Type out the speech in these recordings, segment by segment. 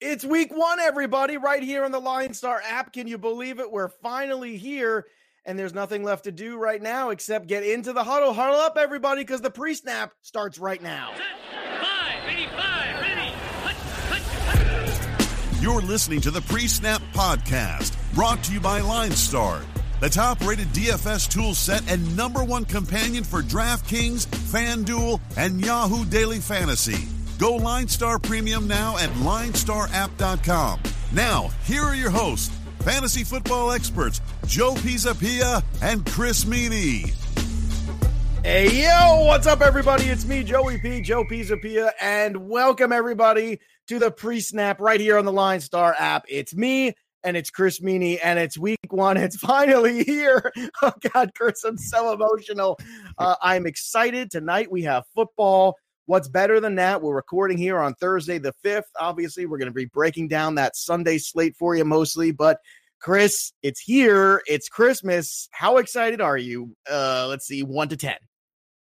It's week one, everybody, right here on the Line Star app. Can you believe it? We're finally here, and there's nothing left to do right now except get into the huddle. Huddle up, everybody, because the pre snap starts right now. You're listening to the Pre Snap Podcast, brought to you by Line Star, the top rated DFS tool set and number one companion for DraftKings, FanDuel, and Yahoo Daily Fantasy. Go Line Star Premium now at linestarapp.com. Now, here are your hosts, fantasy football experts Joe Pisapia and Chris Meaney. Hey, yo, what's up, everybody? It's me, Joey P, Joe Pisapia, and welcome, everybody, to the pre snap right here on the Line Star app. It's me and it's Chris Meaney, and it's week one. It's finally here. Oh, God, Chris, I'm so emotional. Uh, I'm excited. Tonight we have football. What's better than that? We're recording here on Thursday, the 5th. Obviously, we're going to be breaking down that Sunday slate for you mostly, but Chris, it's here. It's Christmas. How excited are you? Uh, let's see, one to 10.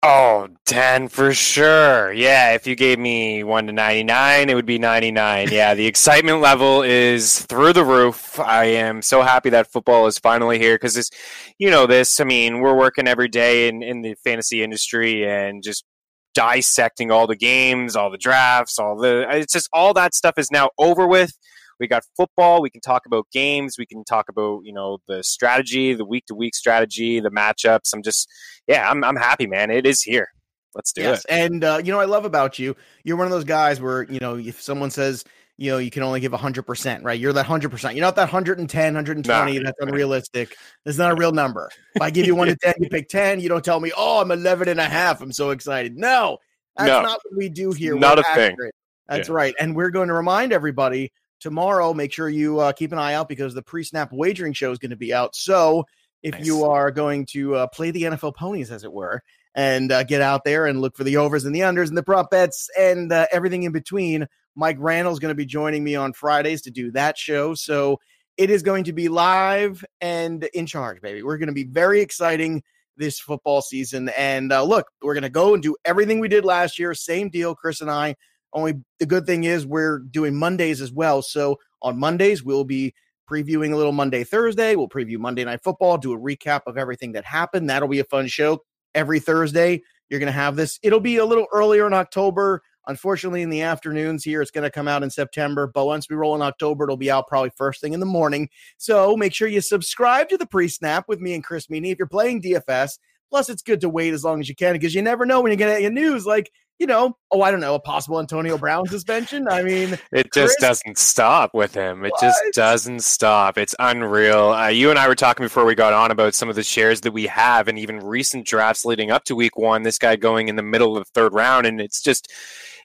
Oh, 10 for sure. Yeah, if you gave me 1 to 99, it would be 99. Yeah, the excitement level is through the roof. I am so happy that football is finally here because this, you know, this, I mean, we're working every day in, in the fantasy industry and just dissecting all the games, all the drafts, all the, it's just all that stuff is now over with we got football. We can talk about games. We can talk about you know the strategy, the week to week strategy, the matchups. I'm just yeah, I'm I'm happy, man. It is here. Let's do yes. it. And uh, you know, I love about you. You're one of those guys where you know if someone says you know you can only give 100% right you're that 100% you're not that 110 120 nah. that's unrealistic that's not a real number if i give you 1 to 10 you pick 10 you don't tell me oh i'm 11 and a half i'm so excited no that's no. not what we do here not we're a accurate. thing that's yeah. right and we're going to remind everybody tomorrow, make sure you uh, keep an eye out because the pre snap wagering show is going to be out. So if nice. you are going to uh, play the NFL ponies, as it were, and uh, get out there and look for the overs and the unders and the prop bets and uh, everything in between, Mike Randall is going to be joining me on Fridays to do that show. So it is going to be live and in charge, baby. We're going to be very exciting this football season. And uh, look, we're going to go and do everything we did last year. Same deal, Chris and I. Only the good thing is we're doing Mondays as well. So on Mondays, we'll be previewing a little Monday, Thursday. We'll preview Monday Night Football, do a recap of everything that happened. That'll be a fun show. Every Thursday, you're going to have this. It'll be a little earlier in October. Unfortunately, in the afternoons here, it's going to come out in September. But once we roll in October, it'll be out probably first thing in the morning. So make sure you subscribe to the pre snap with me and Chris Meaney if you're playing DFS. Plus, it's good to wait as long as you can because you never know when you're going to get news. Like you know, oh, I don't know, a possible Antonio Brown suspension. I mean, it just Chris, doesn't stop with him. It what? just doesn't stop. It's unreal. Uh, you and I were talking before we got on about some of the shares that we have, and even recent drafts leading up to week one. This guy going in the middle of the third round, and it's just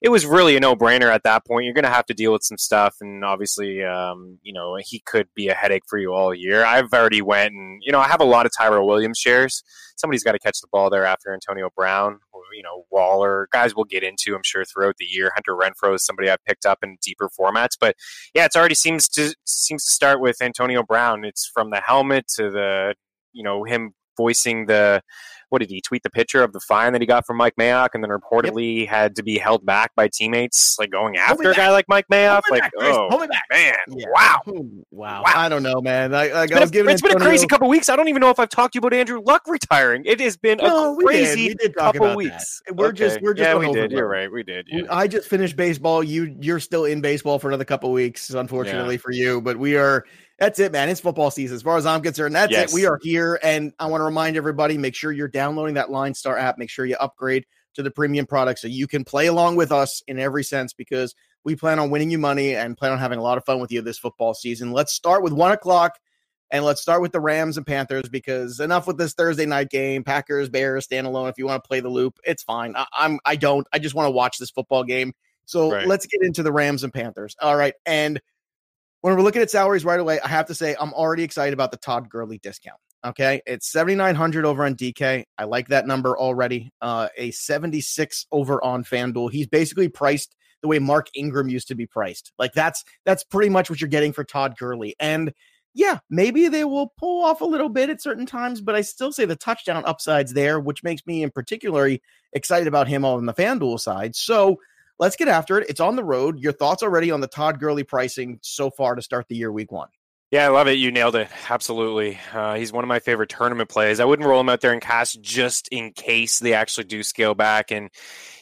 it was really a no-brainer at that point. You're going to have to deal with some stuff, and obviously, um, you know, he could be a headache for you all year. I've already went and you know I have a lot of Tyrell Williams shares. Somebody's got to catch the ball there after Antonio Brown, you know, Waller. Guys will get into, I'm sure, throughout the year. Hunter Renfrow is somebody I've picked up in deeper formats, but yeah, it's already seems to seems to start with Antonio Brown. It's from the helmet to the you know him voicing the what did he tweet the picture of the fine that he got from Mike Mayock, and then reportedly yep. had to be held back by teammates, like going after a guy like Mike Mayock. Like, back, oh man, yeah. wow. wow, wow. I don't know, man. I, I, been, a, it's been a crazy couple weeks. I don't even know if I've talked to you about Andrew Luck retiring. It has been no, a crazy we did. We did couple weeks. That. We're okay. just, we're just. Yeah, we did. You're right. We did. Yeah. I just finished baseball. You, you're still in baseball for another couple weeks, unfortunately yeah. for you. But we are that's it, man. It's football season. As far as I'm concerned, that's yes. it. We are here. And I want to remind everybody make sure you're downloading that Line Star app. Make sure you upgrade to the premium product so you can play along with us in every sense because we plan on winning you money and plan on having a lot of fun with you this football season. Let's start with one o'clock and let's start with the Rams and Panthers because enough with this Thursday night game. Packers, Bears, standalone. If you want to play the loop, it's fine. I, I'm I don't. I just want to watch this football game. So right. let's get into the Rams and Panthers. All right. And when we're looking at salaries right away, I have to say I'm already excited about the Todd Gurley discount. Okay, it's 7,900 over on DK. I like that number already. Uh, a 76 over on FanDuel. He's basically priced the way Mark Ingram used to be priced. Like that's that's pretty much what you're getting for Todd Gurley. And yeah, maybe they will pull off a little bit at certain times, but I still say the touchdown upsides there, which makes me in particularly excited about him on the FanDuel side. So let's get after it. It's on the road. Your thoughts already on the Todd Gurley pricing so far to start the year, week one? Yeah, I love it. You nailed it. Absolutely. Uh, he's one of my favorite tournament plays. I wouldn't roll him out there in cash just in case they actually do scale back and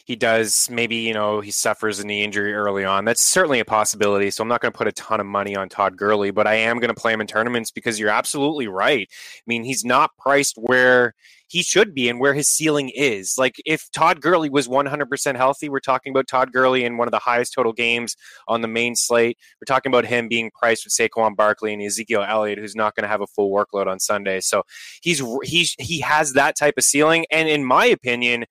he does maybe, you know, he suffers a knee injury early on. That's certainly a possibility. So I'm not going to put a ton of money on Todd Gurley, but I am going to play him in tournaments because you're absolutely right. I mean, he's not priced where he should be and where his ceiling is. Like if Todd Gurley was 100% healthy, we're talking about Todd Gurley in one of the highest total games on the main slate. We're talking about him being priced with Saquon Barkley and Ezekiel Elliott, who's not going to have a full workload on Sunday. So he's he's he has that type of ceiling. And in my opinion,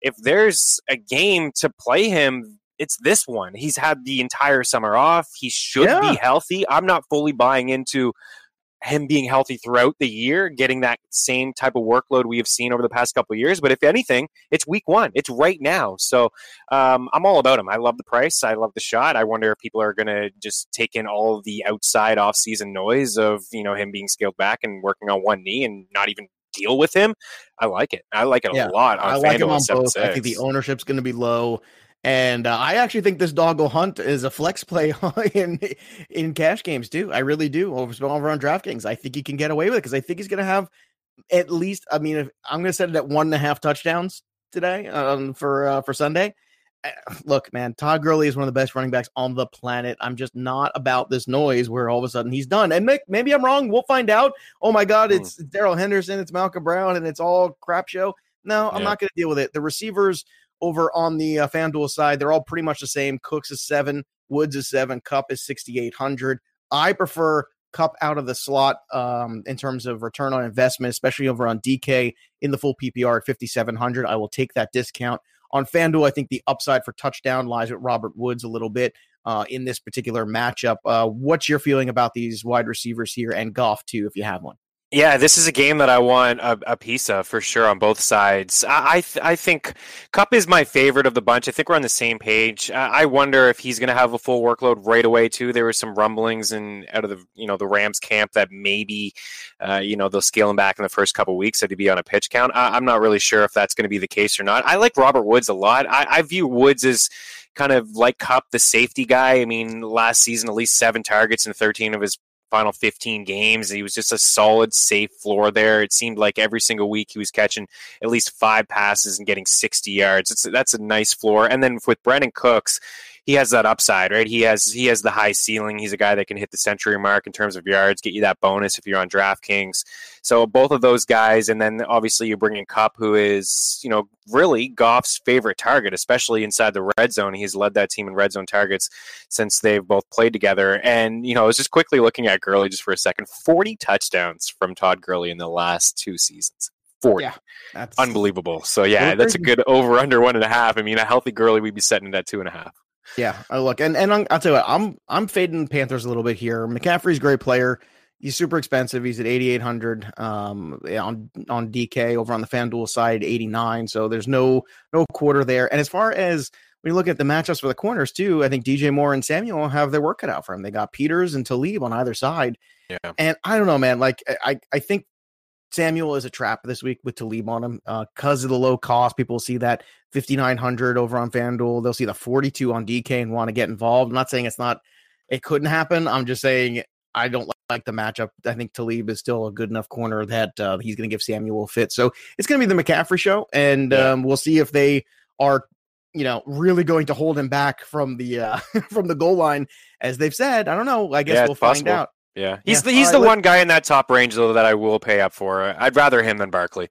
if there's a game to play him it's this one. He's had the entire summer off. He should yeah. be healthy. I'm not fully buying into him being healthy throughout the year, getting that same type of workload we have seen over the past couple years. But if anything, it's week one. It's right now. So um, I'm all about him. I love the price. I love the shot. I wonder if people are going to just take in all the outside off-season noise of you know him being scaled back and working on one knee and not even deal with him. I like it. I like it yeah, a lot. I like him on both. I think the ownership's going to be low. And uh, I actually think this doggo hunt is a flex play in in cash games too. I really do over over on DraftKings. I think he can get away with it because I think he's going to have at least. I mean, if, I'm going to set it at one and a half touchdowns today um, for uh, for Sunday. Eh, look, man, Todd Gurley is one of the best running backs on the planet. I'm just not about this noise where all of a sudden he's done. And maybe I'm wrong. We'll find out. Oh my God, hmm. it's Darrell Henderson, it's Malcolm Brown, and it's all crap show. No, I'm yeah. not going to deal with it. The receivers over on the uh, FanDuel side, they're all pretty much the same. Cooks is seven, Woods is seven, Kupp is 6,800. I prefer Kupp out of the slot um, in terms of return on investment, especially over on DK in the full PPR at 5,700. I will take that discount. On FanDuel, I think the upside for touchdown lies with Robert Woods a little bit uh, in this particular matchup. Uh, what's your feeling about these wide receivers here and Goff, too, if you have one? Yeah, this is a game that I want a, a piece of for sure on both sides. I I, th- I, think Kupp is my favorite of the bunch. I think we're on the same page. I, I wonder if he's going to have a full workload right away too. There were some rumblings and out of the you know the Rams camp that maybe uh, you know they'll scale him back in the first couple weeks so to be on a pitch count. I, am not really sure if that's going to be the case or not. I like Robert Woods a lot. I, I view Woods as kind of like Kupp, the safety guy. I mean, last season at least seven targets and 13 of his final 15 games. He was just a solid, safe floor there. It seemed like every single week he was catching at least five passes and getting 60 yards. It's, that's a nice floor. And then with Brandin Cooks, he has that upside, right? He has he has the high ceiling. He's a guy that can hit the century mark in terms of yards, get you that bonus if you're on DraftKings. So both of those guys, and then obviously you bring in Kupp, who is you know really Goff's favorite target, especially inside the red zone. He's led that team in red zone targets since they've both played together. And you know, I was just quickly looking at Gurley just for a second. Forty touchdowns from Todd Gurley in the last two seasons. 40. Yeah, that's unbelievable. So yeah, that's a good over under one and a half. I mean, a healthy Gurley, we'd be setting it at two and a half. Yeah, I look, and and I'll tell you what, I'm I'm fading Panthers a little bit here. McCaffrey's a great player. He's super expensive. He's at 8,800 um, on on DK over on the FanDuel side, 89. So there's no no quarter there. And as far as when you look at the matchups for the corners too, I think DJ Moore and Samuel have their work cut out for him. They got Peters and Talib on either side. Yeah. And I don't know, man. Like I I think Samuel is a trap this week with Talib on him because uh, of the low cost. People see that 5,900 over on FanDuel. They'll see the 42 on DK and want to get involved. I'm not saying it's not, it couldn't happen. I'm just saying I don't like the matchup. I think Talib is still a good enough corner that uh, he's going to give Samuel a fit. So it's going to be the McCaffrey show, and yeah. um, we'll see if they are, you know, really going to hold him back from the uh, from the goal line, as they've said. I don't know. I guess yeah, we'll find possible. out. Yeah, he's yeah. the, he's right, the one guy in that top range though that I will pay up for. I'd rather him than Barkley.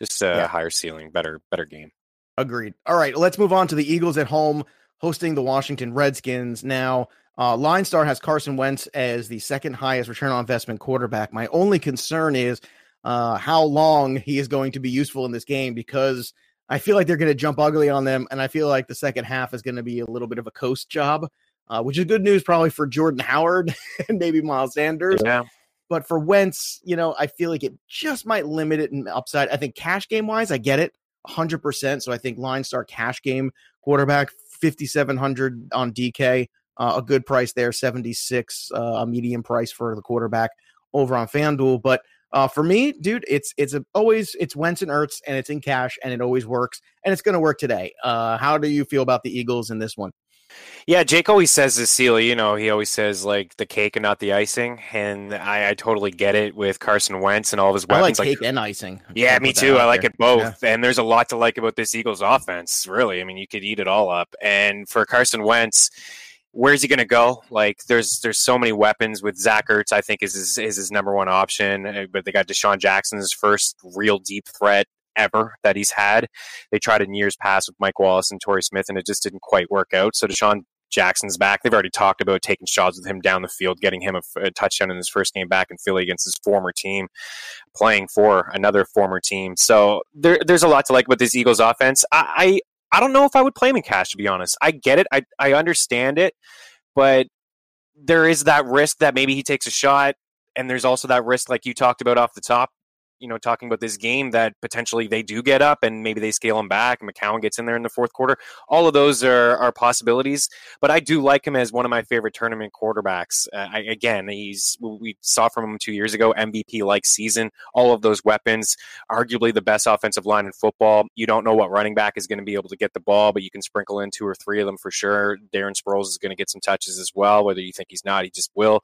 Just a yeah. higher ceiling, better better game. Agreed. All right, let's move on to the Eagles at home hosting the Washington Redskins. Now, uh, Line Star has Carson Wentz as the second highest return on investment quarterback. My only concern is uh, how long he is going to be useful in this game because I feel like they're going to jump ugly on them, and I feel like the second half is going to be a little bit of a coast job uh, which is good news probably for Jordan Howard and maybe Miles Sanders. Yeah. But for Wentz, you know, I feel like it just might limit it in upside. I think cash game wise, I get it 100%. So I think line star cash game quarterback, 5,700 on DK, uh, a good price there, 76, uh, a medium price for the quarterback over on FanDuel. But uh, for me, dude, it's it's a, always it's Wentz and Ertz, and it's in cash, and it always works, and it's going to work today. Uh, how do you feel about the Eagles in this one? Yeah, Jake always says this, seal. You know, he always says like the cake and not the icing, and I, I totally get it with Carson Wentz and all of his weapons. I like cake and icing. Yeah, me too. I like there. it both, yeah. and there's a lot to like about this Eagles offense. Really, I mean, you could eat it all up. And for Carson Wentz, where's he going to go? Like, there's there's so many weapons with Zach Ertz. I think is his, is his number one option, uh, but they got DeSean Jackson's first real deep threat ever that he's had. They tried in years past with Mike Wallace and Torrey Smith, and it just didn't quite work out. So DeSean Jackson's back. They've already talked about taking shots with him down the field, getting him a, a, touchdown in his first game back in Philly against his former team, playing for another former team. So there, there's a lot to like about this Eagles offense. I, I, I don't know if I would play him in cash, to be honest. I get it. I, I understand it, but there is that risk that maybe he takes a shot. And there's also that risk, like you talked about off the top, you know, talking about this game that potentially they do get up and maybe they scale him back. McCown gets in there in the fourth quarter. All of those are, are possibilities, but I do like him as one of my favorite tournament quarterbacks. Uh, I, again, he's we saw from him two years ago, MVP like season. All of those weapons, arguably the best offensive line in football. You don't know what running back is going to be able to get the ball, but you can sprinkle in two or three of them for sure. Darren Sproles is going to get some touches as well. Whether you think he's not, he just will.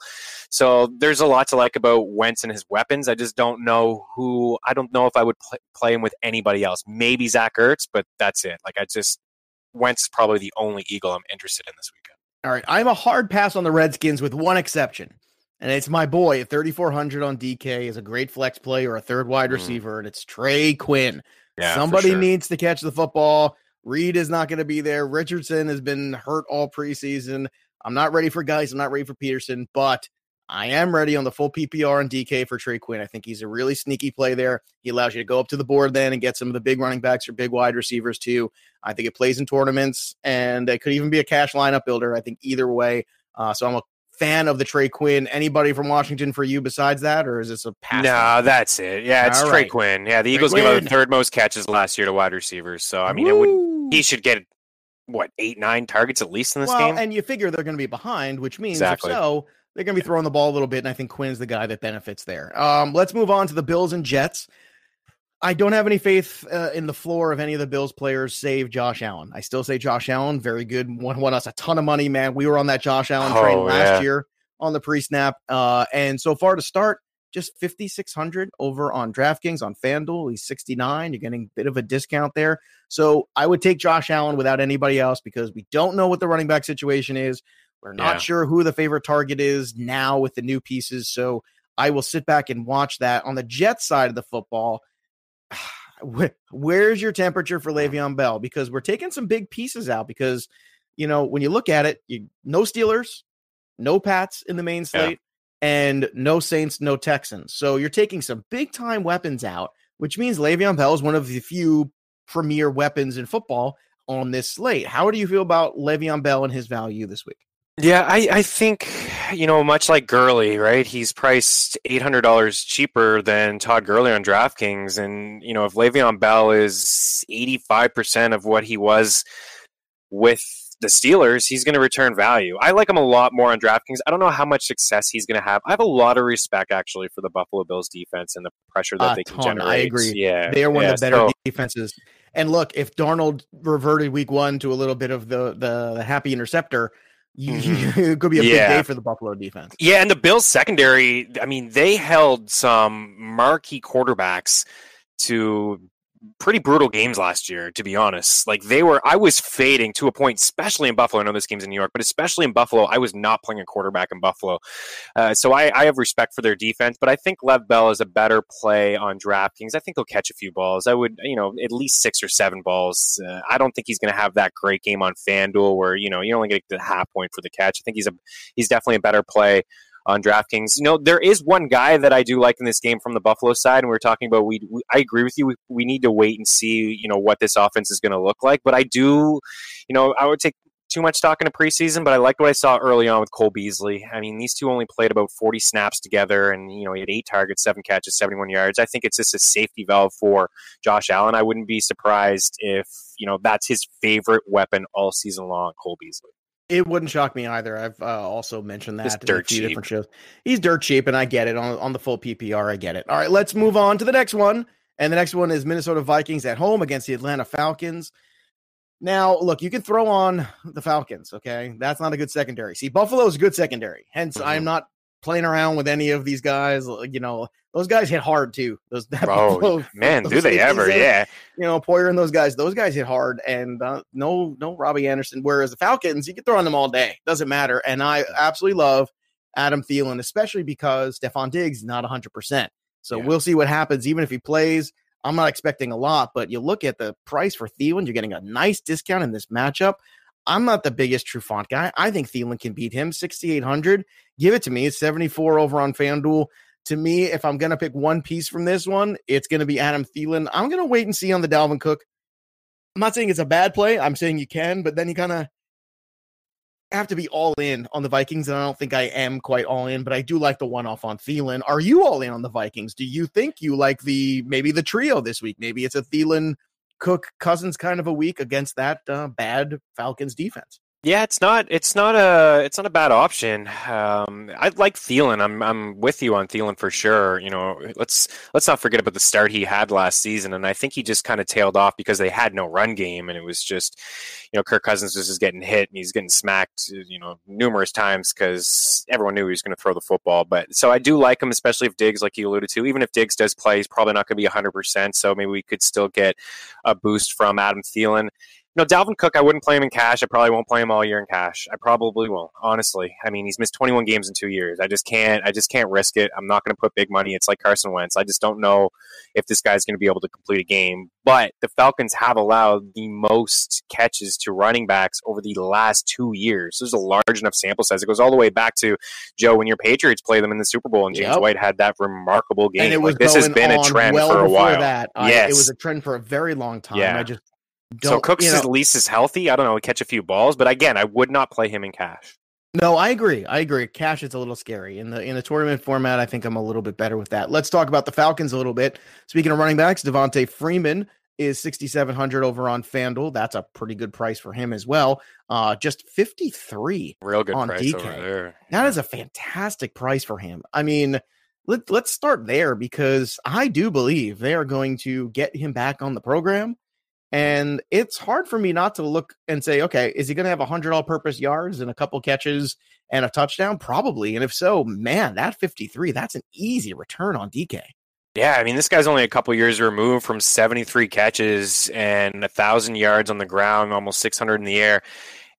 So there's a lot to like about Wentz and his weapons. I just don't know who I don't know if I would play, play him with anybody else. Maybe Zach Ertz, but that's it. Like I just Wentz is probably the only Eagle I'm interested in this weekend. All right, I'm a hard pass on the Redskins with one exception, and it's my boy at 3400 on DK is a great flex play or a third wide mm. receiver, and it's Trey Quinn. Yeah, Somebody sure. needs to catch the football. Reed is not going to be there. Richardson has been hurt all preseason. I'm not ready for guys. I'm not ready for Peterson, but I am ready on the full PPR and DK for Trey Quinn. I think he's a really sneaky play there. He allows you to go up to the board then and get some of the big running backs or big wide receivers too. I think it plays in tournaments and it could even be a cash lineup builder. I think either way. Uh, so I'm a fan of the Trey Quinn. Anybody from Washington for you besides that, or is this a pass? No, that's it. Yeah, it's All Trey right. Quinn. Yeah, the Trey Eagles Quinn. gave out the third most catches last year to wide receivers. So I mean, it would he should get what eight nine targets at least in this well, game. And you figure they're going to be behind, which means exactly. if so they're going to be throwing the ball a little bit, and I think Quinn's the guy that benefits there. Um, let's move on to the Bills and Jets. I don't have any faith uh, in the floor of any of the Bills players, save Josh Allen. I still say Josh Allen, very good, won, won us a ton of money, man. We were on that Josh Allen train oh, last yeah. year on the pre-snap, uh, and so far to start, just 5600 over on DraftKings on FanDuel. He's 69. You're getting a bit of a discount there. So I would take Josh Allen without anybody else because we don't know what the running back situation is. We're not yeah. sure who the favorite target is now with the new pieces. So I will sit back and watch that. On the Jets side of the football, where's your temperature for mm. Le'Veon Bell? Because we're taking some big pieces out because, you know, when you look at it, you no Steelers, no Pats in the main slate, yeah. and no Saints, no Texans. So you're taking some big time weapons out, which means Le'Veon Bell is one of the few premier weapons in football on this slate. How do you feel about Le'Veon Bell and his value this week? Yeah, I, I think, you know, much like Gurley, right? He's priced $800 cheaper than Todd Gurley on DraftKings. And, you know, if Le'Veon Bell is 85% of what he was with the Steelers, he's going to return value. I like him a lot more on DraftKings. I don't know how much success he's going to have. I have a lot of respect, actually, for the Buffalo Bills defense and the pressure that uh, they can ton, generate. I agree. Yeah. They are one yeah, of the better so, defenses. And look, if Darnold reverted week one to a little bit of the, the, the happy interceptor – you, mm-hmm. it could be a yeah. big day for the Buffalo defense. Yeah, and the Bills secondary, I mean, they held some marquee quarterbacks to pretty brutal games last year, to be honest. Like they were, I was fading to a point, especially in Buffalo. I know this game's in New York, but especially in Buffalo, I was not playing a quarterback in Buffalo. Uh, so I, I, have respect for their defense, but I think Lev Bell is a better play on DraftKings. I think he'll catch a few balls. I would, you know, at least six or seven balls. Uh, I don't think he's going to have that great game on FanDuel where you know you only get the half point for the catch. I think he's a he's definitely a better play on DraftKings. You know, there is one guy that I do like in this game from the Buffalo side, and we are talking about. We, we, I agree with you. We, we need to wait and see, you know, what this offense is going to look like. But I do, you know, I would take too much stock in a preseason, but I liked what I saw early on with Cole Beasley. I mean, these two only played about 40 snaps together, and you know he had eight targets, seven catches, 71 yards. I think it's just a safety valve for Josh Allen. I wouldn't be surprised if you know that's his favorite weapon all season long, Cole Beasley. It wouldn't shock me either. I've uh, also mentioned that in a few cheap. different shows. He's dirt cheap, and I get it on on the full PPR. I get it. All right, let's move on to the next one, and the next one is Minnesota Vikings at home against the Atlanta Falcons. Now, look, you can throw on the Falcons. Okay, that's not a good secondary. See, Buffalo's a good secondary. Hence, Mhm. I'm not playing around with any of these guys. You know, those guys hit hard too. Those Oh man, do they ever? Yeah. you know, Poyer and those guys, those guys hit hard, and uh, no, no Robbie Anderson. Whereas the Falcons, you can throw on them all day, doesn't matter. And I absolutely love Adam Thielen, especially because Stefon Diggs is not 100. percent So Yeah. we'll see what happens. Even if he plays, I'm not expecting a lot. But you look at the price for Thielen, you're getting a nice discount in this matchup. I'm not the biggest Trufant guy. I think Thielen can beat him 6,800. Give it to me. It's 74 over on FanDuel to me, if I'm going to pick one piece from this one, it's going to be Adam Thielen. I'm going to wait and see on the Dalvin Cook. I'm not saying it's a bad play. I'm saying you can, but then you kind of have to be all in on the Vikings. And I don't think I am quite all in, but I do like the one off on Thielen. Are you all in on the Vikings? Do you think you like the maybe the trio this week? Maybe it's a Thielen, Cook, Cousins kind of a week against that uh, bad Falcons defense. Yeah, it's not it's not a it's not a bad option. Um, I like Thielen. I'm I'm with you on Thielen for sure. You know, let's let's not forget about the start he had last season, and I think he just kind of tailed off because they had no run game, and it was just, you know, Kirk Cousins was just getting hit and he's getting smacked, you know, numerous times because everyone knew he was going to throw the football. But so I do like him, especially if Diggs, like you alluded to, even if Diggs does play, he's probably not going to be 100. percent So maybe we could still get a boost from Adam Thielen. No, Dalvin Cook, I wouldn't play him in cash. I probably won't play him all year in cash. I probably won't, honestly. I mean, he's missed 21 games in two years. I just can't. I just can't risk it. I'm not going to put big money. It's like Carson Wentz. I just don't know if this guy's going to be able to complete a game. But the Falcons have allowed the most catches to running backs over the last two years. There's a large enough sample size. It goes all the way back to Joe when your Patriots play them in the Super Bowl, and James Yep. White had that remarkable game. and it was Like, this has been a trend well for a while. That I- Yes. it was a trend for a very long time. Yeah. I just. So Cooks you is know- at least is healthy. I don't know, catch a few balls, but again, I would not play him in cash. No, I agree. I agree. Cash is a little scary in the in the tournament format. I think I'm a little bit better with that. Let's talk about the Falcons a little bit. Speaking of running backs, Devonta Freeman is 6700 over on FanDuel. That's a pretty good price for him as well. Uh just 53. Real good On price DK. over there. That is a fantastic price for him. I mean, let, let's start there because I do believe they are going to get him back on the program. And it's hard for me not to look and say, okay, is he going to have 100 all purpose yards and a couple catches and a touchdown? Probably. And if so, man, that 53, that's an easy return on DK. Yeah, I mean, this guy's only a couple years removed from 73 catches and a 1,000 yards on the ground, almost 600 in the air,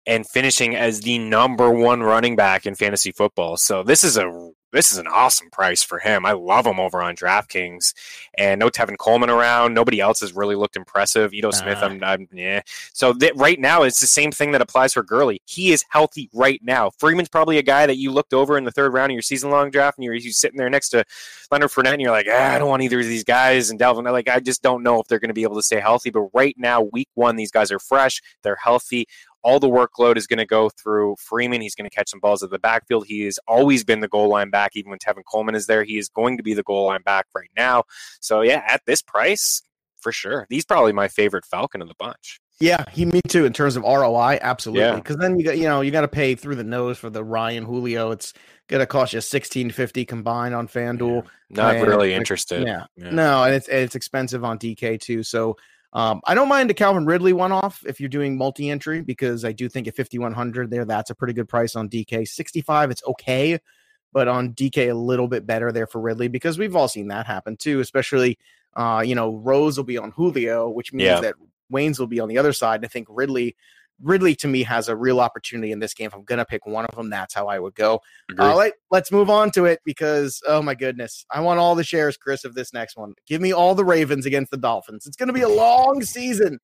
and finishing as the number one running back in fantasy football. So this is a this is an awesome price for him. I love him over on DraftKings, and no Tevin Coleman around. Nobody else has really looked impressive. Ito Smith, Nah. I'm, I'm yeah. So right now, it's the same thing that applies for Gurley. He is healthy right now. Freeman's probably a guy that you looked over in the third round of your season long draft, and you're, you're sitting there next to Leonard Fournette, and you're like, ah, I don't want either of these guys. And Dalvin, like, I just don't know if they're going to be able to stay healthy. But right now, week one, these guys are fresh, they're healthy. All the workload is going to go through Freeman. He's going to catch some balls at the backfield. He has always been the goal line back, even when Tevin Coleman is there. He is going to be the goal line back right now. So, yeah, at this price, for sure. He's probably my favorite Falcon of the bunch. Yeah, he me too in terms of ROI, absolutely. Yeah. Because then you got you know you got to pay through the nose for the Ryan Julio. It's gonna cost you sixteen fifty combined on FanDuel. Not Man, really interested. Yeah. Yeah. No, and it's it's expensive on DK too. So um, I don't mind a Calvin Ridley one off if you're doing multi entry because I do think at 5100 there that's a pretty good price on DK. 65 it's okay, but on DK a little bit better there for Ridley because we've all seen that happen too. Especially uh, you know Rhodes will be on Julio, which means Yeah. that Waynes will be on the other side. And I think Ridley. Ridley to me has a real opportunity in this game. If I'm gonna pick one of them, that's how I would go. Uh, let, let's move on to it because, oh my goodness, I want all the shares, Chris, of this next one. Give me all the Ravens against the Dolphins. It's going to be a long season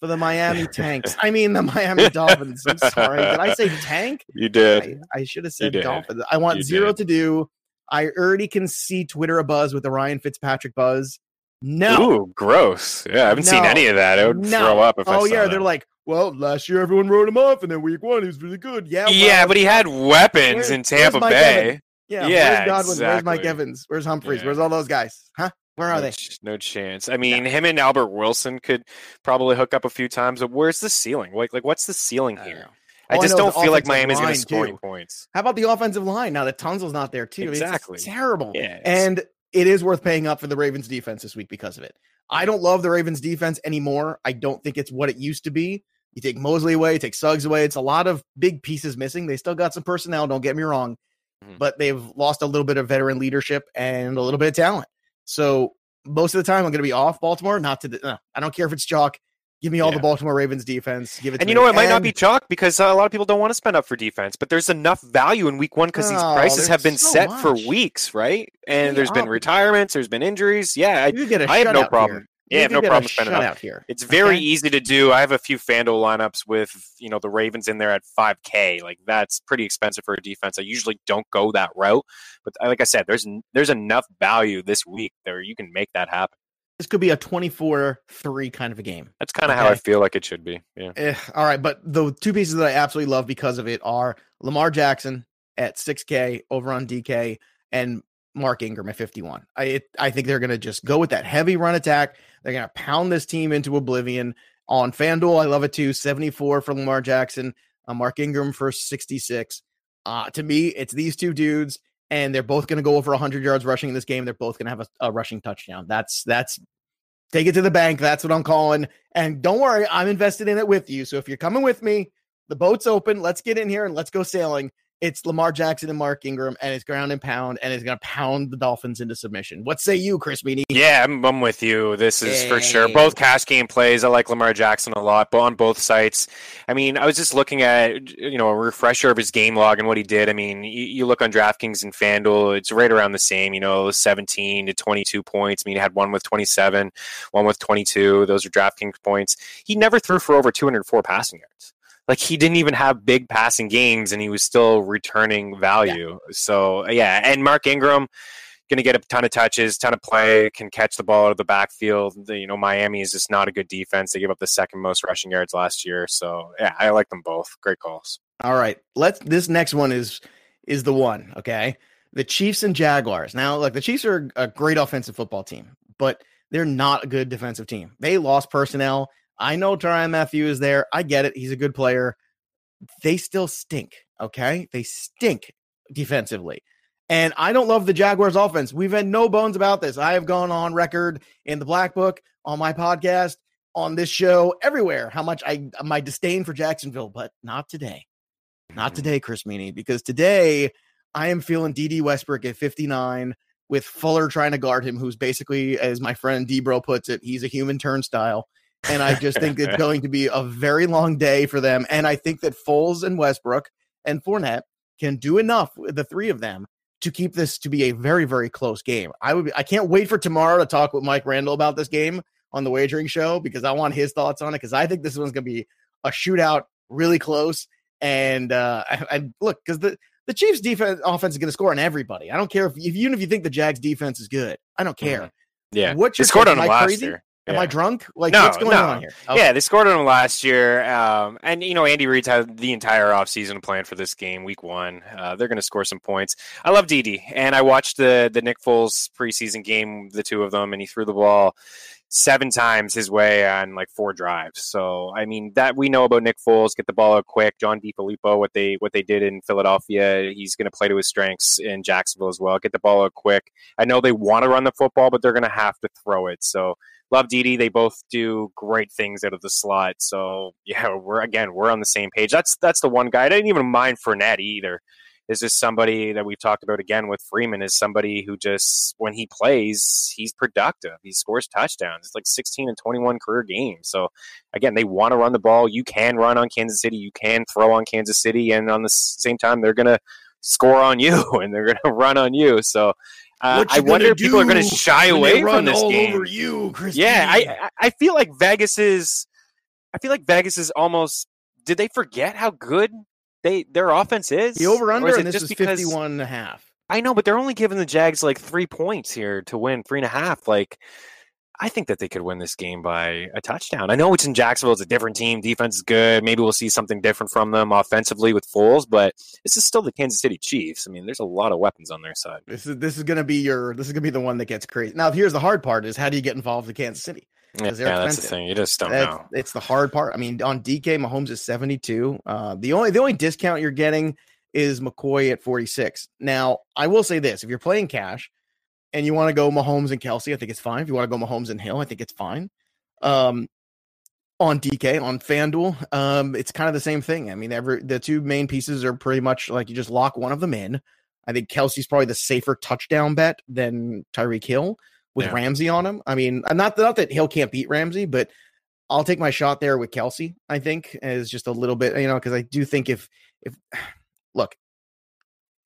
for the Miami Tanks. I mean, the Miami Dolphins. I'm sorry. Did I say tank? you did. I, I should have said. Dolphins. I want You zero did. to do. I already can see Twitter a buzz with the Ryan Fitzpatrick buzz. No. Ooh, gross. Yeah, I haven't seen any of that. I would no. throw up if I oh, yeah. that. They're like, well, last year everyone wrote him off, and then week one he was really good. Yeah. yeah, but he had weapons in Tampa Bay. Evans? Yeah, Yeah, where's Godwin? Where's Mike. Evans? Where's Humphries? Yeah. Where's all those guys? Huh? Where are no, they? no chance. I mean, him and Albert Wilson could probably hook up a few times, but where's the ceiling? Like, like what's the ceiling I here? know. I oh, just don't feel like Miami's going to score any points. How about the offensive line now that Tunsil's not there too? Exactly, it's terrible. Yeah, it's... and it is worth paying up for the Ravens defense this week because of it. I don't love the Ravens defense anymore. I don't think it's what it used to be. You take Mosley away, take Suggs away. It's a lot of big pieces missing. They still got some personnel, don't get me wrong, mm-hmm. but they've lost a little bit of veteran leadership and a little bit of talent. So most of the time, I'm going to be off Baltimore. Not to, the, no, I don't care if it's chalk. Give me all yeah. the Baltimore Ravens defense. Give it. And you know what? It might not be chalk because uh, a lot of people don't want to spend up for defense, but there's enough value in Week One because these Oh, prices have been so set much. for weeks, right? And Yeah. there's been retirements, there's been injuries. Yeah, I, You get a I have no problem. here. Yeah, I have no problem spending shutout here. It's very Okay? easy to do. I have a few FanDuel lineups with you know the Ravens in there at 5K. Like that's pretty expensive for a defense. I usually don't go that route, but uh, like I said, there's there's enough value this week there you can make that happen. This could be a 24-3 kind of a game. That's kind of how I feel like it should be. Yeah. Eh, all right, but the two pieces that I absolutely love because of it are Lamar Jackson at 6K over on DK and Mark Ingram at 51. I it, I think they're going to just go with that heavy run attack. They're going to pound this team into oblivion on FanDuel. I love it too. 74 for Lamar Jackson, uh, Mark Ingram for 66. Uh, to me, it's these two dudes, and they're both going to go over 100 yards rushing in this game. They're both going to have a, a rushing touchdown. That's that's take it to the bank. That's what I'm calling. And don't worry, I'm invested in it with you. So if you're coming with me, the boat's open. Let's get in here and let's go sailing. It's Lamar Jackson and Mark Ingram, and it's ground and pound, and it's going to pound the Dolphins into submission. What say you, Chris Meaney? Yeah, I'm, I'm with you. This is for sure. Both cash game plays. I like Lamar Jackson a lot, but on both sites. I mean, I was just looking at you know a refresher of his game log and what he did. I mean, you, you look on DraftKings and FanDuel, it's right around the same. You know, 17 to 22 points. I mean, he had one with 27, one with 22. Those are DraftKings points. He never threw for over 204 passing yards. Like he didn't even have big passing games, and he was still returning value. So yeah, and Mark Ingram going to get a ton of touches, ton of play, can catch the ball out of the backfield. The- you know, Miami is just not a good defense. They gave up the second most rushing yards last year. So yeah, I like them both. Great calls. All right, let's. This next one is is the one. Okay, the Chiefs and Jaguars. Now, look, the Chiefs are a great offensive football team, but they're not a good defensive team. They lost personnel. I know Tyrann Mathieu is there. I get it. He's a good player. They still stink. Okay, they stink defensively. And I don't love the Jaguars offense. We've had no bones about this. I have gone on record in the Black Book, on my podcast, on this show, everywhere, how much I my disdain for Jacksonville, but not today. Not mm-hmm. today, Chris Meaney, because today I am feeling Dede Westbrook at 59 with Fuller trying to guard him, who's basically, as my friend Debro puts it, he's a human turnstile. And I just think it's going to be a very long day for them. And I think that Foles and Westbrook and Fournette can do enough, with the three of them, to keep this to be a very, very close game. I would be, I can't wait for tomorrow to talk with Mike Randall about this game on the wagering show because I want his thoughts on it because I think this one's going to be a shootout, really close. And uh, I, I look because the the Chiefs defense offense is going to score on everybody. I don't care if, if even if you think the Jags defense is good, I don't care. Yeah, What's they your scored on I last crazy? year. Am Yeah. I drunk? Like No, what's going no. on here? Yeah, they scored on him last year. Um, and, you know, Andy Reid's had the entire offseason plan for this game, week one. Uh, they're going to score some points. I love Dede, and I watched the, the Nick Foles preseason game, the two of them, and he threw the ball seven times his way on like four drives. So, I mean, that we know about Nick Foles, get the ball out quick. John DeFilippo, what they what they did in Philadelphia, he's going to play to his strengths in Jacksonville as well. Get the ball out quick. I know they want to run the football, but they're going to have to throw it. So, love Dede. They both do great things out of the slot. So yeah, we're again we're on the same page. That's that's the one guy. I didn't even mind Fournette either. Is just somebody that we've talked about again with Freeman is somebody who just when he plays, he's productive. He scores touchdowns. It's like 16 and 21 career games. So again, they want to run the ball. You can run on Kansas City. You can throw on Kansas City, and on the same time, they're gonna score on you and they're gonna run on you. So. Uh, I wonder if people are going to shy away from this game. over you, Chris. Yeah, I I- feel like Vegas is. I feel like Vegas is almost. Did they forget how good they their offense is? the over under and this just is because- 51 and a half. I know, but they're only giving the Jags like three points here to win, three and a half. Like, I think that they could win this game by a touchdown. I know it's in Jacksonville; it's a different team. Defense is good. Maybe we'll see something different from them offensively with Foles, but this is still the Kansas City Chiefs. I mean, there's a lot of weapons on their side. This is this is gonna be your this is gonna be the one that gets crazy. Now, here's the hard part: is how do you get involved with Kansas City? Yeah, that's the thing. You just don't that's, know. It's the hard part. I mean, on DK, Mahomes is 72. Uh, the only the only discount you're getting is McCoy at 46. Now, I will say this: if you're playing cash and you want to go Mahomes and Kelce, I think it's fine. If you want to go Mahomes and Hill, I think it's fine. Um, on DK on FanDuel, um, it's kind of the same thing. I mean, every the two main pieces are pretty much like you just lock one of them in. I think Kelce's probably the safer touchdown bet than Tyreek Hill with yeah. Ramsey on him. I mean, not not that Hill can't beat Ramsey, but I'll take my shot there with Kelce. I think is just a little bit, you know, because I do think if if look,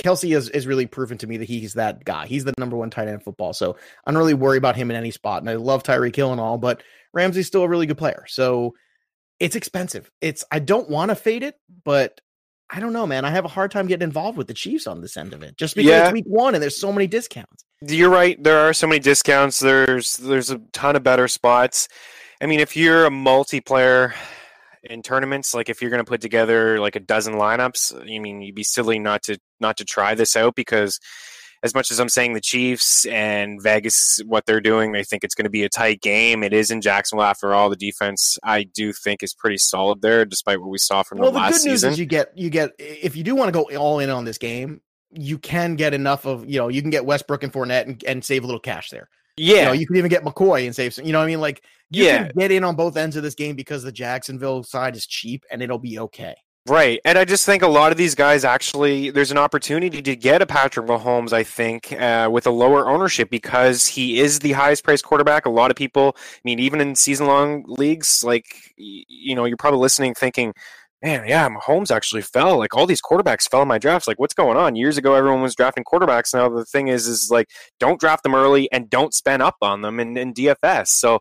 Kelce is is really proven to me that he's that guy. He's the number one tight end in football. So I don't really worry about him in any spot. And I love Tyreek Hill and all, but Ramsey's still a really good player. So it's expensive. It's I don't want to fade it, but I don't know, man. I have a hard time getting involved with the Chiefs on this end of it, just because yeah. it's week one and there's so many discounts. You're right. There are so many discounts. There's there's a ton of better spots. I mean, if you're a multiplayer in tournaments, like if you're going to put together like a dozen lineups, I mean, you'd be silly not to not to try this out because as much as I'm saying the Chiefs and Vegas, what they're doing, they think it's going to be a tight game. It is in Jacksonville after all. The defense, I do think, is pretty solid there, despite what we saw from well, the last season. Well, the good news is you get you get if you do want to go all in on this game, you can get enough of you know you can get Westbrook and Fournette and, and save a little cash there. Yeah, you, know, you can even get McCoy and save some. You know, what I mean, like you yeah. can get in on both ends of this game because the Jacksonville side is cheap and it'll be okay. Right. And I just think a lot of these guys actually, there's an opportunity to get a Patrick Mahomes, I think, uh, with a lower ownership because he is the highest priced quarterback. A lot of people, I mean, even in season long leagues, like, you know, you're probably listening thinking, man, yeah, Mahomes actually fell. Like all these quarterbacks fell in my drafts. Like what's going on? Years ago, everyone was drafting quarterbacks. Now the thing is, is like don't draft them early and don't spend up on them in, in DFS. So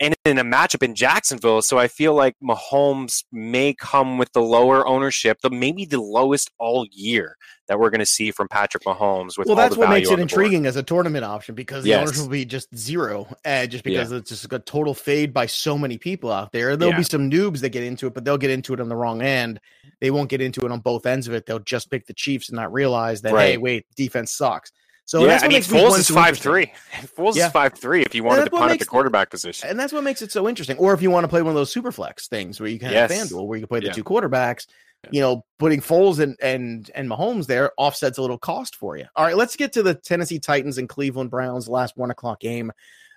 and in a matchup in Jacksonville. So I feel like Mahomes may come with the lower ownership, the maybe the lowest all year that we're going to see from Patrick Mahomes. With well, that's what makes it intriguing as a tournament option because the yes. owners will be just zero, uh, just because yeah. it's just a total fade by so many people out there. There'll yeah. be some noobs that get into it, but they'll get into it on the wrong end. They won't get into it on both ends of it. They'll just pick the Chiefs and not realize that right. hey, wait, defense sucks. So yeah, I mean, Foles is five three. Foles yeah. is five three. If you wanted to punt at the quarterback position, and that's what makes it so interesting. Or if you want to play one of those super flex things where you can yes. have FanDuel, where you can play the yeah. two quarterbacks. Yeah. You know, putting Foles and and and Mahomes there offsets a little cost for you. All right, let's get to the Tennessee Titans and Cleveland Browns last one o'clock game.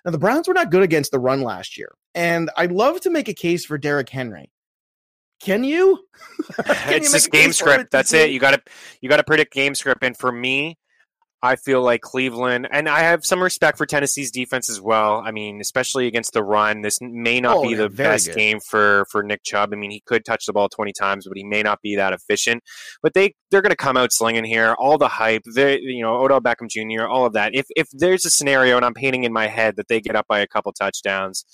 Now the Browns were not good against the run last year, and I'd love to make a case for Derrick Henry. Can you? Can it's you just game script. That's it. You got to you got to predict game script. And for me, I feel like Cleveland, and I have some respect for Tennessee's defense as well. I mean, especially against the run, this may not oh, be the best good. game for for Nick Chubb. I mean, he could touch the ball twenty times, but he may not be that efficient. But they they're going to come out slinging here. All the hype, they you know Odell Beckham Jr., all of that. If if there's a scenario, and I'm painting in my head that they get up by a couple touchdowns,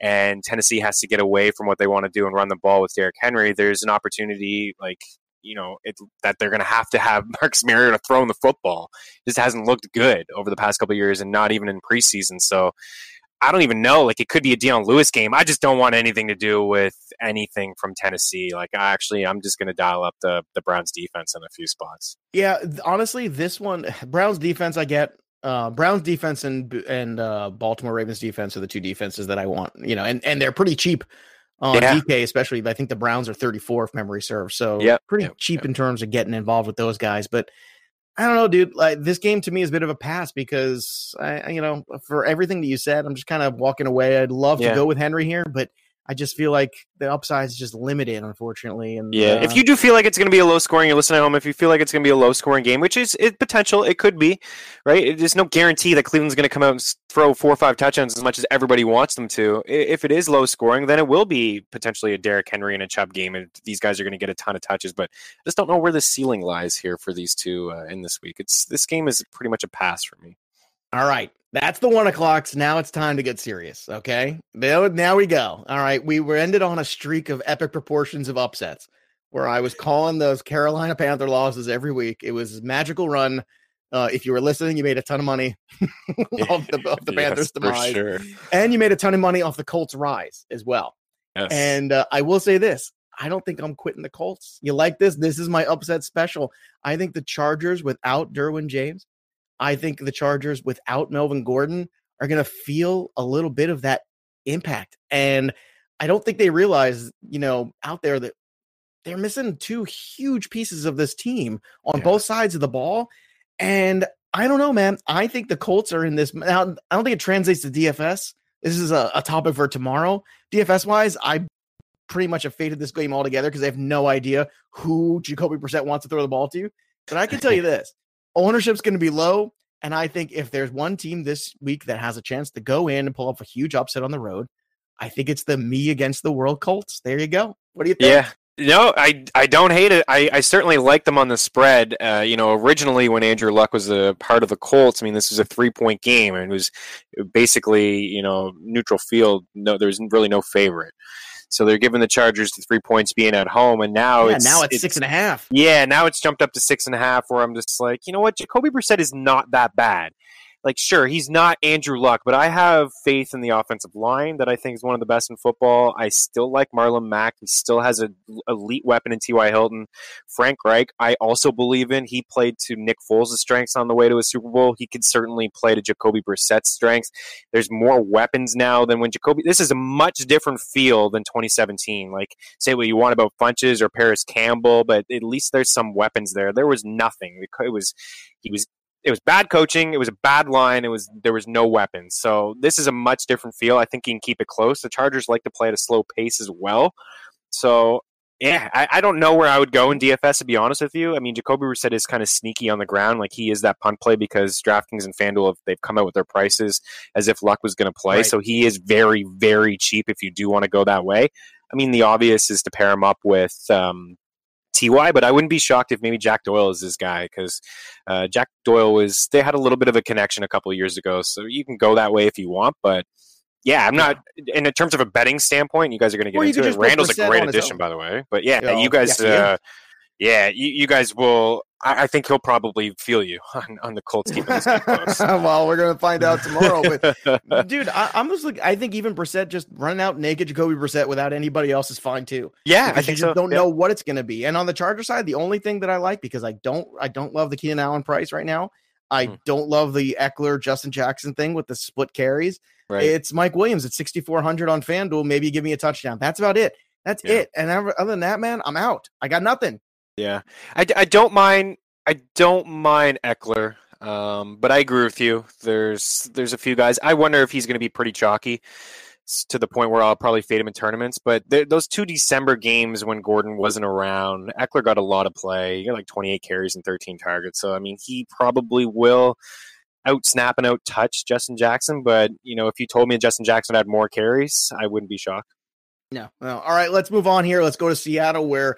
and Tennessee has to get away from what they want to do and run the ball with Derrick Henry, there's an opportunity like you know it, that they're going to have to have Marcus Mariota throwing the football. This hasn't looked good over the past couple years, and not even in preseason. So I don't even know. Like it could be a Dion Lewis game. I just don't want anything to do with anything from Tennessee. Like I actually, I'm just going to dial up the the Browns defense in a few spots. Yeah, honestly, this one Browns defense, I get. Uh, Browns defense and and uh, Baltimore Ravens defense are the two defenses that I want. You know, and and they're pretty cheap on yeah. DK, especially. I think the Browns are 34 if memory serves. So yep. pretty yep. cheap yep. in terms of getting involved with those guys. But I don't know, dude. Like this game to me is a bit of a pass because I, you know, for everything that you said, I'm just kind of walking away. I'd love yeah. to go with Henry here, but I just feel like the upside is just limited, unfortunately. And yeah, uh, if you do feel like it's going to be a low scoring, you're listening at home. If you feel like it's going to be a low scoring game, which is it potential, it could be, right? There's no guarantee that Cleveland's going to come out and throw four or five touchdowns as much as everybody wants them to. If it is low scoring, then it will be potentially a Derrick Henry and a Chubb game, and these guys are going to get a ton of touches. But I just don't know where the ceiling lies here for these two uh, in this week. It's this game is pretty much a pass for me. All right. That's the one o'clocks. Now it's time to get serious. Okay. Now, now we go. All right. We were ended on a streak of epic proportions of upsets where I was calling those Carolina Panther losses every week. It was magical run. Uh, if you were listening, you made a ton of money off the, off the Panthers' demise, sure. and you made a ton of money off the Colts' rise as well. Yes. And uh, I will say this: I don't think I'm quitting the Colts. You like this? This is my upset special. I think the Chargers without Derwin James I think the Chargers without Melvin Gordon are going to feel a little bit of that impact. And I don't think they realize, you know, out there that they're missing two huge pieces of this team on yeah. both sides of the ball. And I don't know, man. I think the Colts are in this. Now, I don't think it translates to DFS. This is a, a topic for tomorrow. DFS wise, I pretty much have faded this game altogether because I have no idea who Jacoby Brissett wants to throw the ball to. But I can tell you this ownership's going to be low. And I think if there's one team this week that has a chance to go in and pull off a huge upset on the road, I think it's the me against the world Colts. There you go. What do you think? Yeah. No, I I don't hate it. I, I certainly like them on the spread. Uh, you know, originally when Andrew Luck was a part of the Colts, I mean, this was a three point game and it was basically you know neutral field. No, there's really no favorite. So they're giving the Chargers the three points being at home, and now yeah, it's now it's, it's, six and a half. Yeah, now it's jumped up to six and a half. Where I'm just like, you know what, Jacoby Brissett is not that bad like sure he's not Andrew Luck, but I have faith in the offensive line that I think is one of the best in football. I still like Marlon Mack. He still has an elite weapon in T.Y. Hilton. Frank Reich, I also believe in. He played to Nick Foles' strengths on the way to a Super Bowl. He could certainly play to Jacoby Brissett's strengths. There's more weapons now than when Jacoby. This is a much different feel than 2017. Like say what you want about Funchess or Parris Campbell, but at least there's some weapons there. There was nothing. It was he was it was bad coaching. It was a bad line. It was there was no weapons. So this is a much different feel. I think you can keep it close. The Chargers like to play at a slow pace as well. So yeah, I, I don't know where I would go in DFS to be honest with you. I mean, Jacoby Brissett is kind of sneaky on the ground, like he is that punt play because DraftKings and FanDuel have they've come out with their prices as if Luck was going to play. Right. So he is very very cheap if you do want to go that way. I mean, the obvious is to pair him up with um, Ty, but I wouldn't be shocked if maybe Jack Doyle is this guy because uh, Jack Doyle was they had a little bit of a connection a couple years ago, so you can go that way if you want. But yeah, I'm not. in terms of a betting standpoint, you guys are going to get well, into it. Randall's a great addition, by the way. But yeah, you, you guys, yeah, uh, yeah you, you, guys will. I, I, think he'll probably feel you on, on the Colts keeping this close. well, we're gonna find out tomorrow. But dude, I, am just like I think even Brissett just running out naked Jacoby Brissett without anybody else is fine too. Yeah, I think you so. don't yeah. know what it's gonna be. And on the Charger side, the only thing that I like because I don't I don't love the Keenan Allen price right now. I hmm. don't love the Ekeler Justin Jackson thing with the split carries. Right. It's Mike Williams at 6,400 on FanDuel. Maybe give me a touchdown. That's about it. That's yeah. it. And other than that, man, I'm out. I got nothing. Yeah, I, I don't mind. I don't mind Ekeler, um, but I agree with you. There's there's a few guys. I wonder if he's going to be pretty chalky to the point where I'll probably fade him in tournaments. But those two December games when Gordon wasn't around, Ekeler got a lot of play. He got like 28 carries and 13 targets. So I mean, he probably will out snap and out touch Justin Jackson. But you know, if you told me Justin Jackson had more carries, I wouldn't be shocked. No. Well, all right, let's move on here. Let's go to Seattle where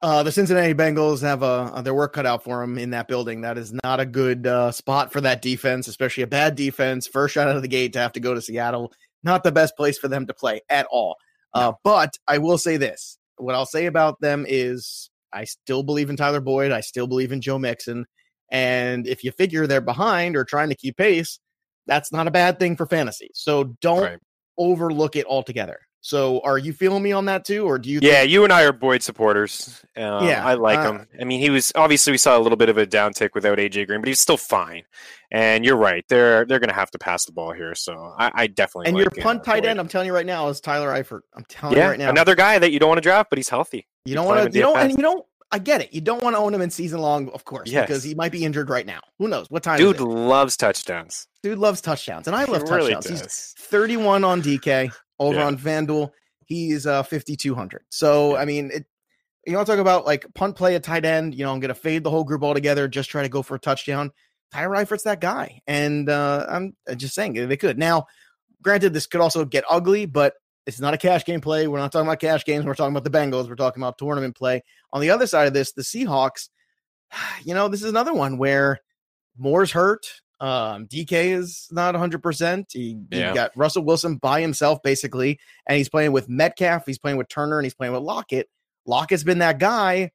uh, the Cincinnati Bengals have uh, their work cut out for them in that building. That is not a good uh, spot for that defense, especially a bad defense. First shot out of the gate to have to go to Seattle. Not the best place for them to play at all. Uh, but I will say this: what I'll say about them is, I still believe in Tyler Boyd. I still believe in Joe Mixon. And if you figure they're behind or trying to keep pace, that's not a bad thing for fantasy. So don't right. overlook it altogether. So, are you feeling me on that too, or do you? Yeah, think- you and I are Boyd supporters. Um, yeah, I like uh, him. I mean, he was obviously we saw a little bit of a downtick without AJ Green, but he's still fine. And you're right; they're they're going to have to pass the ball here. So, I, I definitely and like, your punt uh, tight end. I'm telling you right now is Tyler Eifert. I'm telling yeah, you right now, another guy that you don't want to draft, but he's healthy. You don't want to. You don't. And you don't. I get it. You don't want to own him in season long, of course, yes. because he might be injured right now. Who knows? What time? Dude loves touchdowns. Dude loves touchdowns, and I love he touchdowns. Really He's 31 on DK over yeah. on FanDuel he's uh 5200 so i mean it you want to talk about like punt play a tight end you know i'm gonna fade the whole group altogether just try to go for a touchdown. Tyler eifert's that guy and uh i'm just saying they could. Now granted this could also get ugly but it's not a cash game play. We're not talking about cash games. We're talking about the bengals. We're talking about tournament play. On the other side of this the seahawks you know this is another one where moore's hurt um, DK is not 100%. He, yeah. he, got Russell Wilson by himself, basically, and he's playing with Metcalf, he's playing with Turner, and he's playing with Lockett. Lockett's been that guy.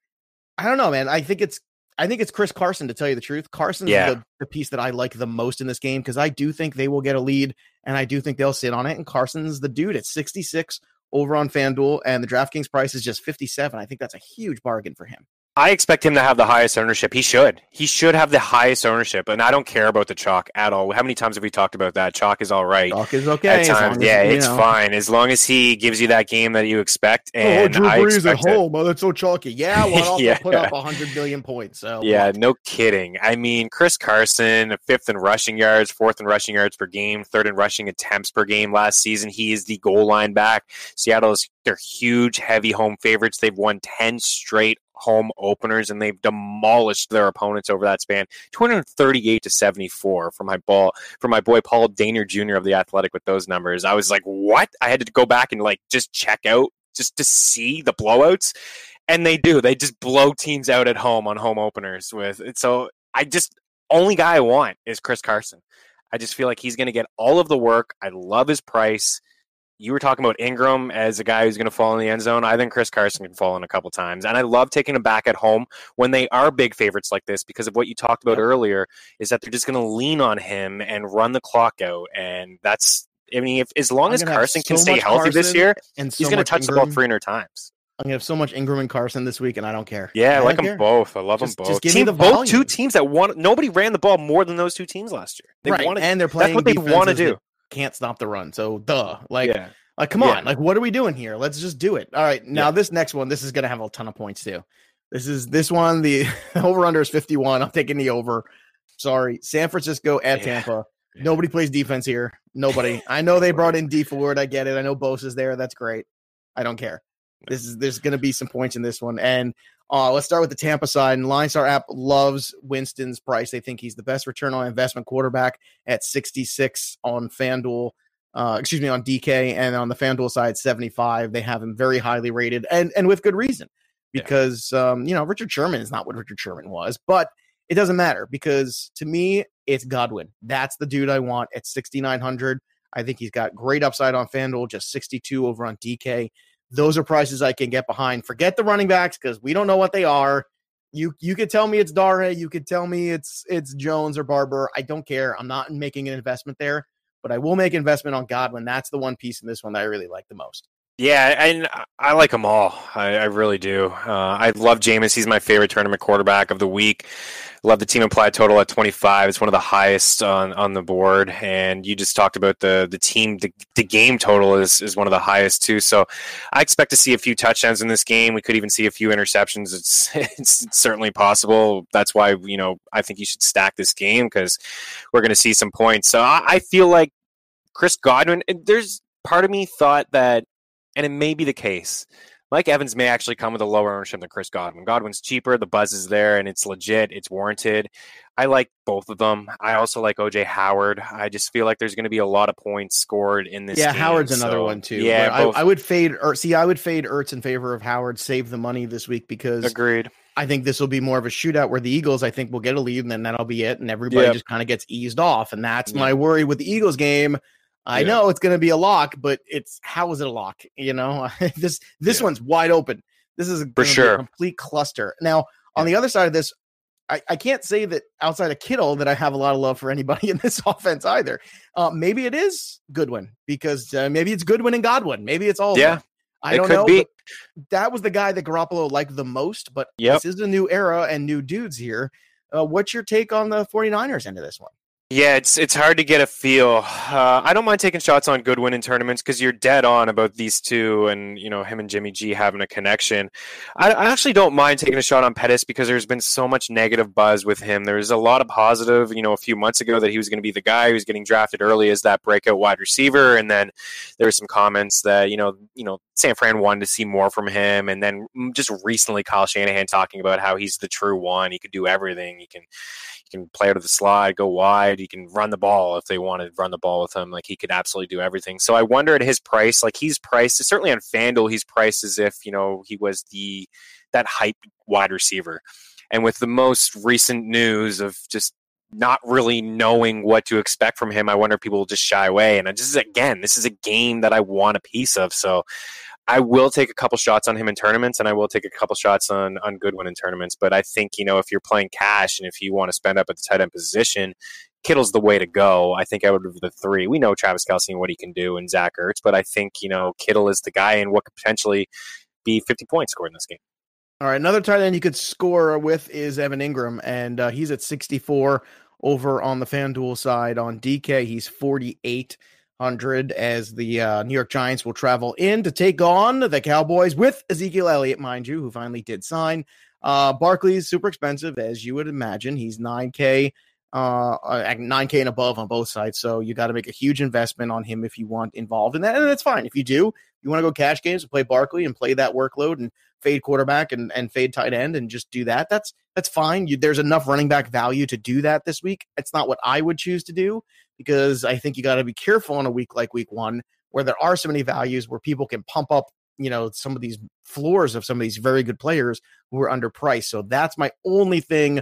I don't know, man. I think it's I think it's Chris Carson to tell you the truth. Carson's yeah. the, the piece that I like the most in this game because I do think they will get a lead and I do think they'll sit on it. And Carson's the dude at 66 over on FanDuel, and the DraftKings price is just 57. I think that's a huge bargain for him. I expect him to have the highest ownership. He should. He should have the highest ownership. And I don't care about the chalk at all. How many times have we talked about that? Chalk is all right. Chalk is okay. At times, yeah, as, it's know. fine as long as he gives you that game that you expect. And oh, Drew Brees at home. Oh, that's so chalky. Yeah, well, also yeah. put up hundred million points. So yeah, what? no kidding. I mean, Chris Carson, fifth in rushing yards, fourth in rushing yards per game, third in rushing attempts per game last season. He is the goal line back. Seattle's they're huge, heavy home favorites. They've won ten straight home openers and they've demolished their opponents over that span. 238 to 74 for my ball for my boy paul dehner jr of the athletic with those numbers. I was like what? I had to go back and like just check out just to see the blowouts. And they do. They just blow teams out at home on home openers with it. so i just only guy i want is chris carson. I just feel like he's going to get all of the work. I love his price you were talking about Ingram as a guy who's going to fall in the end zone. I think Chris Carson can fall in a couple times. And I love taking him back at home when they are big favorites like this because of what you talked about earlier is that they're just going to lean on him and run the clock out. And that's, I mean, if as long as Carson so can stay healthy Carson this year, and so he's going to touch Ingram. the ball 300 times. I'm gonna have so much Ingram and Carson this week, and I don't care. Yeah, I, I like them care. both. I love just, them both. Just give Team, me the both two teams that want. Nobody ran the ball more than those two teams last year. They right, wanted, and they're playing. That's what they want to do. Can't stop the run. So, duh. Like, yeah. Like, come yeah. on, like, what are we doing here? Let's just do it. All right, now yeah. this next one, this is going to have a ton of points too. This is this one. The over under is fifty one. I'm taking the over. Sorry, San Francisco at yeah. Tampa. Nobody plays defense here. Nobody. I know they brought in D Ford. I get it. I know Bose is there. That's great. I don't care. This is there's going to be some points in this one. And uh, let's start with the Tampa side. And Linestar app loves Winston's price. They think he's the best return on investment quarterback at 66 on FanDuel uh, excuse me, on DK and on the FanDuel side, 75. They have him very highly rated and, and with good reason because, yeah. um, you know, Richard Sherman is not what Richard Sherman was, but it doesn't matter because to me, it's Godwin. That's the dude I want at 6,900. I think he's got great upside on FanDuel, just 62 over on DK. Those are prices I can get behind. Forget the running backs because we don't know what they are. You you could tell me it's Dare, you could tell me it's it's Jones or Barber. I don't care. I'm not making an investment there but I will make investment on Godwin. That's the one piece in this one that I really like the most. Yeah, and I like them all. I, I really do. Uh, I love Jameis. He's my favorite tournament quarterback of the week. Love the team implied total at 25. It's one of the highest on, on the board. And you just talked about the the team the, the game total is is one of the highest too. So I expect to see a few touchdowns in this game. We could even see a few interceptions. It's it's certainly possible. That's why you know I think you should stack this game because we're going to see some points. So I, I feel like Chris Godwin. There's part of me thought that and it may be the case. Mike Evans may actually come with a lower ownership than Chris Godwin. Godwin's cheaper, the buzz is there, and it's legit, it's warranted. I like both of them. I also like OJ Howard. I just feel like there's going to be a lot of points scored in this. Yeah, game, Howard's so, another one too. Yeah, I, I, would fade. Or see, I would fade Ertz in favor of Howard. Save the money this week because agreed. I think this will be more of a shootout where the Eagles, I think, will get a lead, and then that'll be it, and everybody yep. just kind of gets eased off, and that's my worry with the Eagles game. I yeah. know it's going to be a lock, but it's how is it a lock? You know, this this yeah. one's wide open. This is for sure a complete cluster. Now, on the other side of this, I, I can't say that outside of Kittle that I have a lot of love for anybody in this offense either. Uh, maybe it is Goodwin because uh, maybe it's Goodwin and Godwin. Maybe it's all. Yeah, I don't know. That was the guy that Garoppolo liked the most. But yep. this is a new era and new dudes here. Uh, what's your take on the 49ers end of this one? Yeah, it's it's hard to get a feel. Uh, I don't mind taking shots on Goodwin in tournaments because you're dead on about these two, and you know him and Jimmy G having a connection. I, I, actually don't mind taking a shot on Pettis because there's been so much negative buzz with him. There's a lot of positive. You know, a few months ago that he was going to be the guy who was getting drafted early as that breakout wide receiver, and then there were some comments that you know you know San Fran wanted to see more from him, and then mm, just recently Kyle Shanahan talking about how he's the true one. He could do everything. He can he can play out of the slide, go wide. He can run the ball if they want to run the ball with him. Like he could absolutely do everything. So I wonder at his price, like he's priced certainly on FanDuel, he's priced as if you know he was the that hype wide receiver. And with the most recent news of just not really knowing what to expect from him, I wonder if people will just shy away. And I just again, this is a game that I want a piece of. So I will take a couple shots on him in tournaments, and I will take a couple shots on on Goodwin in tournaments. But I think you know if you're playing cash and if you want to spend up at the tight end position, Kittle's the way to go. I think I would have the three. We know Travis Kelce and what he can do, and Zach Ertz, but I think you know Kittle is the guy and what could potentially be 50 points scored in this game. All right, another tight end you could score with is Evan Engram, and uh, he's at 64 over on the FanDuel side. On DK, he's 4,800 as the uh, New York Giants will travel in to take on the Cowboys with Ezekiel Elliott, mind you, who finally did sign. Uh, Barkley's super expensive, as you would imagine. He's 9K, uh, 9K and above on both sides. So you got to make a huge investment on him if you want involved in that. And that's fine. If you do, you want to go cash games and play Barkley and play that workload and fade quarterback and, and fade tight end and just do that. That's that's fine. You, there's enough running back value to do that this week. It's not what I would choose to do because I think you got to be careful on a week like week one where there are so many values where people can pump up you know some of these floors of some of these very good players who are underpriced. So that's my only thing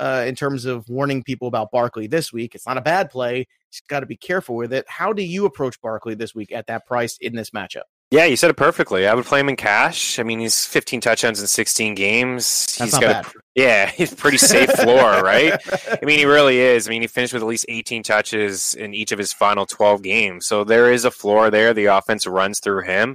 uh, in terms of warning people about Barkley this week. It's not a bad play. Just got to be careful with it. How do you approach Barkley this week at that price in this matchup? Yeah, you said it perfectly. I would play him in cash. I mean, he's 15 touchdowns in 16 games. That's he's not got, bad. A, yeah, he's pretty safe floor, right? I mean, he really is. I mean, he finished with at least 18 touches in each of his final 12 games. So there is a floor there. The offense runs through him,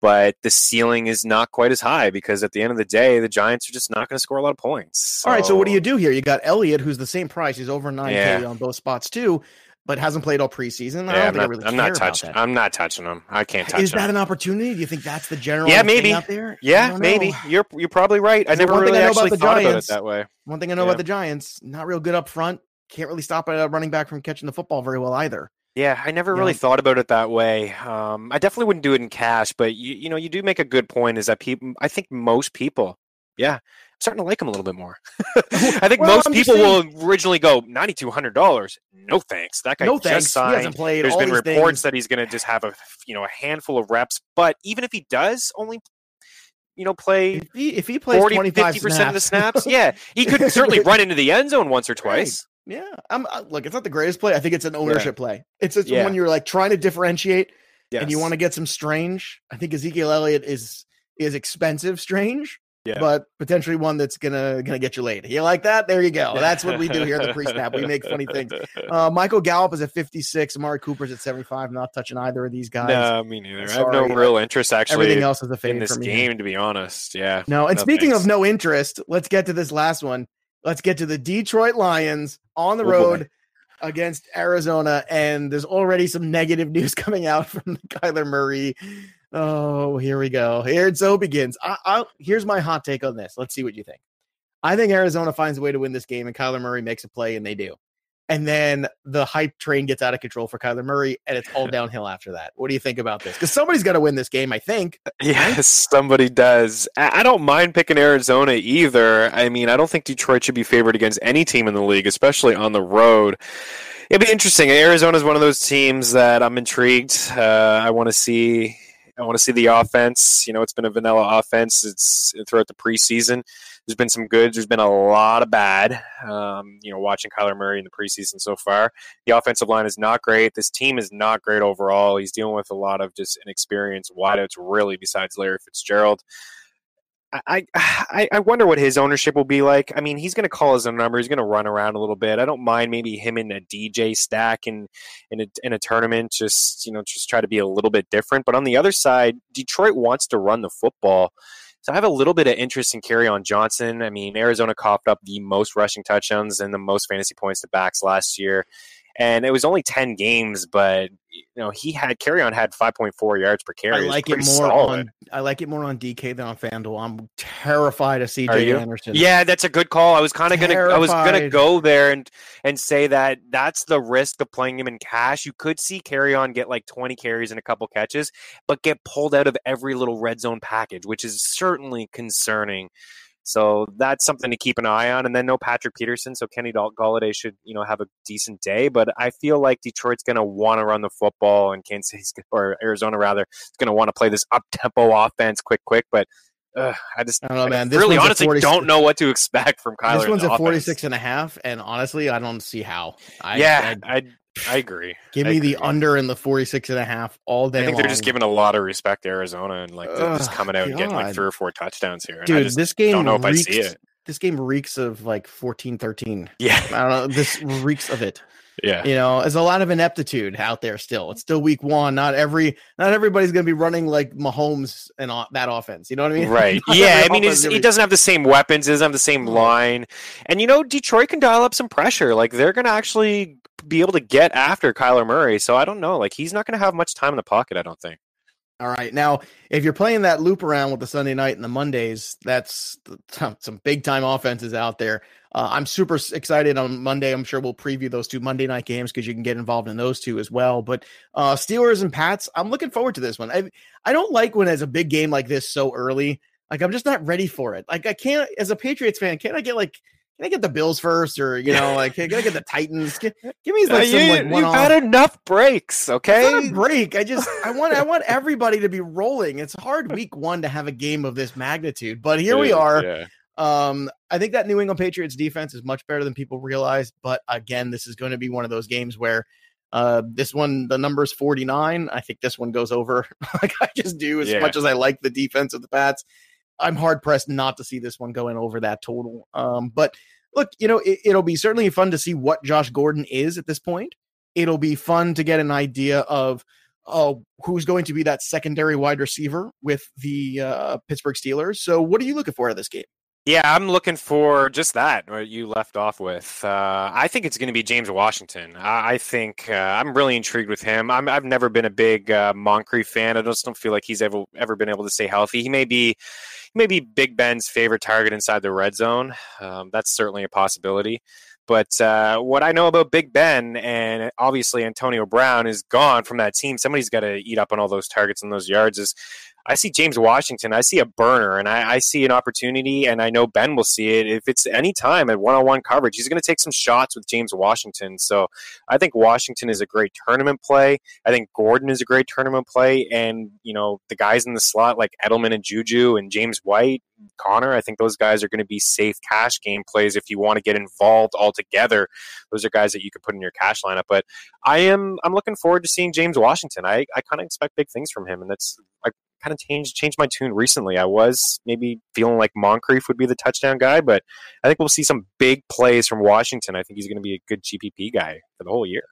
but the ceiling is not quite as high because at the end of the day, the Giants are just not going to score a lot of points. All right, so what do you do here? You got Elliott, who's the same price. He's over 9K Yeah. on both spots too, but hasn't played all preseason. I Yeah, don't I'm think I not, really I'm not touching. I'm not touching him. I can't touch him. Is him. that an opportunity? Do you think that's the general Yeah, thing maybe. out there? Yeah, maybe. You're you're probably right. I So never one thing really I know about actually the thought about it Giants- that way. One thing I know Yeah. about the Giants, not real good up front. Can't really stop a running back from catching the football very well either. Yeah, I never You really know? thought about it that way. Um, I definitely wouldn't do it in cash, but you you know you do make a good point. Is that people? I think most people, yeah, I'm starting to like him a little bit more. I think Well, most I'm people will originally go ninety two hundred dollars. No thanks. That guy no just thanks. He signed. hasn't played. There's all been reports things. that he's going to just have a you know a handful of reps, but even if he does only you know play if he, if he plays 40 25 50 percent of the snaps, yeah, he could certainly run into the end zone once or twice. Yeah, I'm uh, look. It's not the greatest play. I think it's an ownership play. It's it's Yeah. when you're like trying to differentiate and you want to get some strange. I think Ezekiel Elliott is is expensive, strange, Yeah. but potentially one that's gonna gonna get you laid. You like that? There you go. That's what we do here at the pre-snap. We make funny things. Uh, Michael Gallup is at 56. Amari Cooper's at 75. Not touching either of these guys. No, me neither. I have no real interest actually Everything else is a in this for me. game, to be honest. Yeah. No, and No, speaking thanks. of no interest, let's get to this last one. Let's get to the Detroit Lions on the Oh, boy. road against Arizona, and there's already some negative news coming out from Kyler Murray. Oh, here we go. Here it so begins. I, I'll, here's my hot take on this. Let's see what you think. I think Arizona finds a way to win this game, and Kyler Murray makes a play, and they do. And then the hype train gets out of control for Kyler Murray, and it's all downhill after that. What do you think about this? Because somebody's got to win this game, I think. Yes, somebody does. I I don't mind picking Arizona either. I mean, I don't think Detroit should be favored against any team in the league, especially on the road. It'd be interesting. Arizona is one of those teams that I'm intrigued. Uh, I want to see. I want to see the offense. You know, it's been a vanilla offense. It's throughout the preseason. There's been some good. There's been a lot of bad. Um, you know, watching Kyler Murray in the preseason so far, the offensive line is not great. This team is not great overall. He's dealing with a lot of just inexperienced wideouts, really, besides Larry Fitzgerald. I, I I wonder what his ownership will be like. I mean, he's going to call his own number. He's going to run around a little bit. I don't mind maybe him in a DJ stack in in a, in a tournament. Just you know, just try to be a little bit different. But on the other side, Detroit wants to run the football. So I have a little bit of interest in Kerryon Johnson. I mean, Arizona coughed up the most rushing touchdowns and the most fantasy points to backs last year. And it was only 10 games, but you know, he had Kerryon had 5.4 yards per carry. I like it more solid. on I like it more on DK than on FanDuel. I'm terrified of CJ? Anderson. Yeah, that's a good call. I was kind of gonna, I was gonna go there and and say that that's the risk of playing him in cash. You could see Kerryon get like twenty carries and a couple catches, but get pulled out of every little red zone package, which is certainly concerning. So that's something to keep an eye on. And then no Patrick Peterson, so Kenny Golladay should you know have a decent day. But I feel like Detroit's going to want to run the football, and Kansas City's or Arizona rather is going to want to play this up tempo offense, quick, quick. But uh, I just I don't know, man. This really honestly 40 don't know what to expect from Kyler. this one's at offense. 46 and a half, and honestly, I don't see how. I, yeah, I- I, I agree. give I me the under and the 46 and a half all day I think they're just giving a lot of respect to Arizona and like they're just coming out and getting like three or four touchdowns here. And I Dude, this game don't know if I reeks, see it. this game reeks of like 14 13. Yeah. I don't know. This reeks of it. Yeah. You know, there's a lot of ineptitude out there still. It's still week one. Not every not everybody's gonna be running like Mahomes and that offense. You know what I mean? Right. yeah. I mean he doesn't have the same weapons, he doesn't have the same mm-hmm. line. And you know, Detroit can dial up some pressure. Like they're gonna actually be able to get after Kyler Murray. So I don't know. Like he's not gonna have much time in the pocket, I don't think. All right. Now, if you're playing that loop around with the Sunday night and the Mondays, that's some big time offenses out there. Uh, I'm super excited on Monday. I'm sure we'll preview those two Monday night games because you can get involved in those two as well. But uh, Steelers and Pats, I'm looking forward to this one. I I don't like when it's a big game like this so early. Like I'm just not ready for it. Like I can't, as a Patriots fan, can't I get like can I get the Bills first, or you know, like can I get the Titans? Give, give me like some you, like one. You've had enough breaks, okay? break. I just I want I want everybody to be rolling. It's hard week one to have a game of this magnitude, but here we are. Yeah. Um, I think that New England Patriots defense is much better than people realize. But again, this is going to be one of those games where uh, this one, the number is 49. I think this one goes over. like I just do as yeah. much as I like the defense of the Pats. I'm hard pressed not to see this one going over that total. Um, but look, you know, it, it'll be certainly fun to see what Josh Gordon is at this point. It'll be fun to get an idea of uh, who's going to be that secondary wide receiver with the uh, Pittsburgh Steelers. So, what are you looking for out of this game? Yeah, I'm looking for just that, what you left off with. Uh, I think it's going to be James Washington. I, I think uh, I'm really intrigued with him. i have never been a big uh, Moncrief fan. I just don't feel like he's ever ever been able to stay healthy. He may be, he may be Big Ben's favorite target inside the red zone. Um, that's certainly a possibility. But uh, what I know about Big Ben and obviously Antonio Brown is gone from that team. Somebody's got to eat up on all those targets and those yards. Is I see James Washington. I see a burner, and I, I, see an opportunity, and I know Ben will see it. If it's any time at one-on-one coverage, he's going to take some shots with James Washington. So I think Washington is a great tournament play. I think Gordon is a great tournament play, and you know the guys in the slot like Edelman and Juju and James White, Conner, I think those guys are going to be safe cash game plays if you want to get involved altogether. Those are guys that you could put in your cash lineup. But I am I'm looking forward to seeing James Washington. I, I kind of expect big things from him, and that's kind of changed changed my tune recently. I was maybe feeling like Moncrief would be the touchdown guy, but I think we'll see some big plays from Washington. I think he's going to be a good GPP guy for the whole year.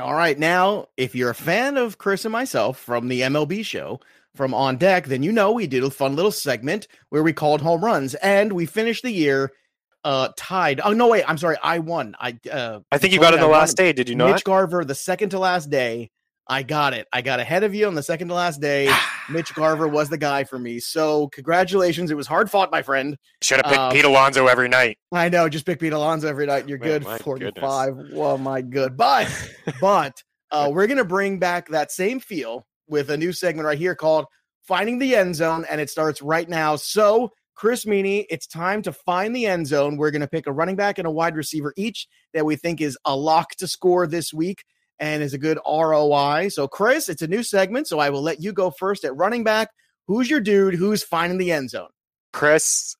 All right, now if you're a fan of Chris and myself from the MLB show from On Deck, then you know we did a fun little segment where we called home runs, and we finished the year uh tied. Oh no, wait, I'm sorry, I won. I uh I think you got it the last day. Did you know? Mitch Garver, the second to last day I got it. I got ahead of you on the second to last day. Mitch Garver was the guy for me. So congratulations. It was hard fought, my friend. Should have picked um, Pete Alonso every night. I know. Just pick Pete Alonso every night. You're good. Oh, 45. Goodness. Oh my good. But but uh, we're gonna bring back that same feel with a new segment right here called Finding the End Zone, and it starts right now. So Chris Meaney, it's time to find the end zone. We're going to pick a running back and a wide receiver each that we think is a lock to score this week and is a good ROI. So, Chris, it's a new segment, so I will let you go first at running back. Who's your dude? Who's finding the end zone? Chris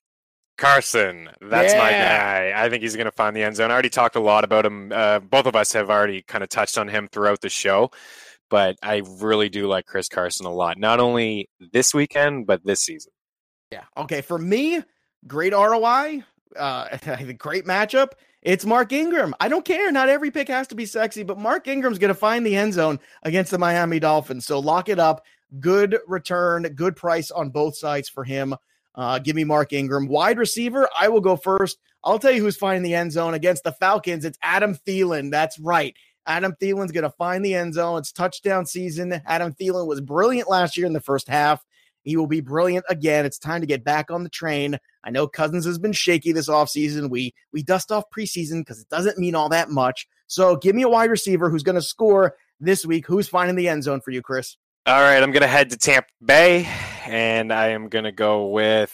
Carson. That's yeah. my guy. I think he's going to find the end zone. I already talked a lot about him. Uh, both of us have already kind of touched on him throughout the show, but I really do like Chris Carson a lot. Not only this weekend, but this season. Yeah. Okay. For me, great ROI. Uh, great matchup. It's Mark Ingram. I don't care. Not every pick has to be sexy, but Mark Ingram's going to find the end zone against the Miami Dolphins. So lock it up. Good return, good price on both sides for him. Uh, give me Mark Ingram. Wide receiver, I will go first. I'll tell you who's finding the end zone against the Falcons. It's Adam Thielen. That's right. Adam Thielen's going to find the end zone. It's touchdown season. Adam Thielen was brilliant last year in the first half. He will be brilliant again. It's time to get back on the train. I know Cousins has been shaky this offseason. We we dust off preseason because it doesn't mean all that much. So give me a wide receiver who's going to score this week. Who's finding the end zone for you, Chris? All right, I'm going to head to Tampa Bay, and I am going to go with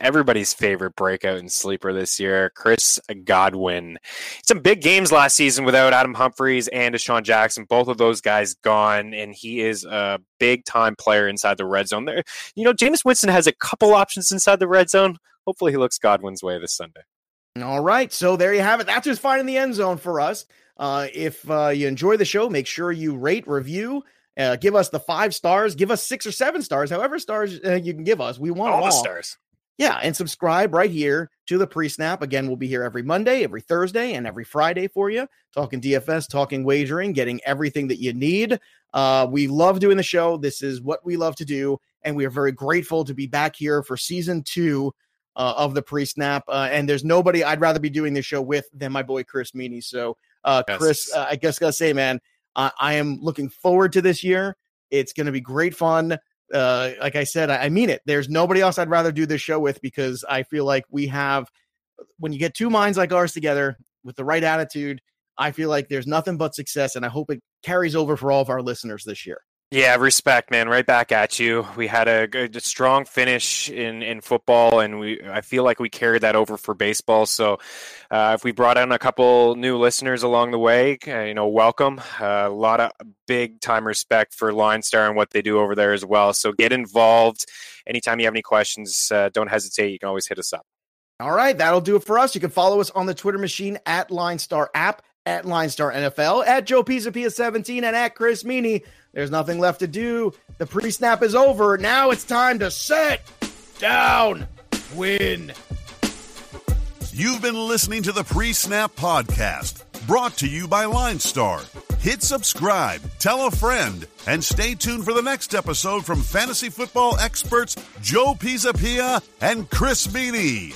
everybody's favorite breakout and sleeper this year, Chris Godwin. Some big games last season without Adam Humphries and DeSean Jackson. Both of those guys gone, and he is a big time player inside the red zone. There, you know, Jameis Winston has a couple options inside the red zone. Hopefully, he looks Godwin's way this Sunday. All right, so there you have it. That's who's finding the end zone for us. Uh, if uh, you enjoy the show, make sure you rate, review, uh, give us the five stars, give us six or seven stars, however stars uh, you can give us. We want all, all. the stars Yeah, and subscribe right here to the pre snap. Again, we'll be here every Monday, every Thursday, and every Friday for you, talking DFS, talking wagering, getting everything that you need. Uh, we love doing the show. This is what we love to do, and we are very grateful to be back here for season two uh, of the pre snap. Uh, and there's nobody I'd rather be doing this show with than my boy Chris Meaney. So, uh, yes. Chris, uh, I guess gotta say, man, I, I am looking forward to this year. It's going to be great fun uh, like I said, I, I, mean it. There's nobody else I'd rather do this show with because I feel like we have, when you get two minds like ours together with the right attitude, I feel like there's nothing but success, and I hope it carries over for all of our listeners this year. Yeah, respect, man. Right back at you. We had a good, a strong finish in, in football, and we I feel like we carried that over for baseball. So, uh, if we brought in a couple new listeners along the way, uh, you know, welcome. Uh, a lot of big time respect for Line Star and what they do over there as well. So, get involved. Anytime you have any questions, uh, don't hesitate. You can always hit us up. All right, that'll do it for us. You can follow us on the Twitter machine at Line Star app at Line Star NFL, at Joe Pisapia 17, and at Chris Meaney. There's nothing left to do. The pre snap is over. Now it's time to set down, win. You've been listening to the Pre Snap Podcast, brought to you by Line Star. Hit subscribe, tell a friend, and stay tuned for the next episode from fantasy football experts Joe Pisapia and Chris Meaney.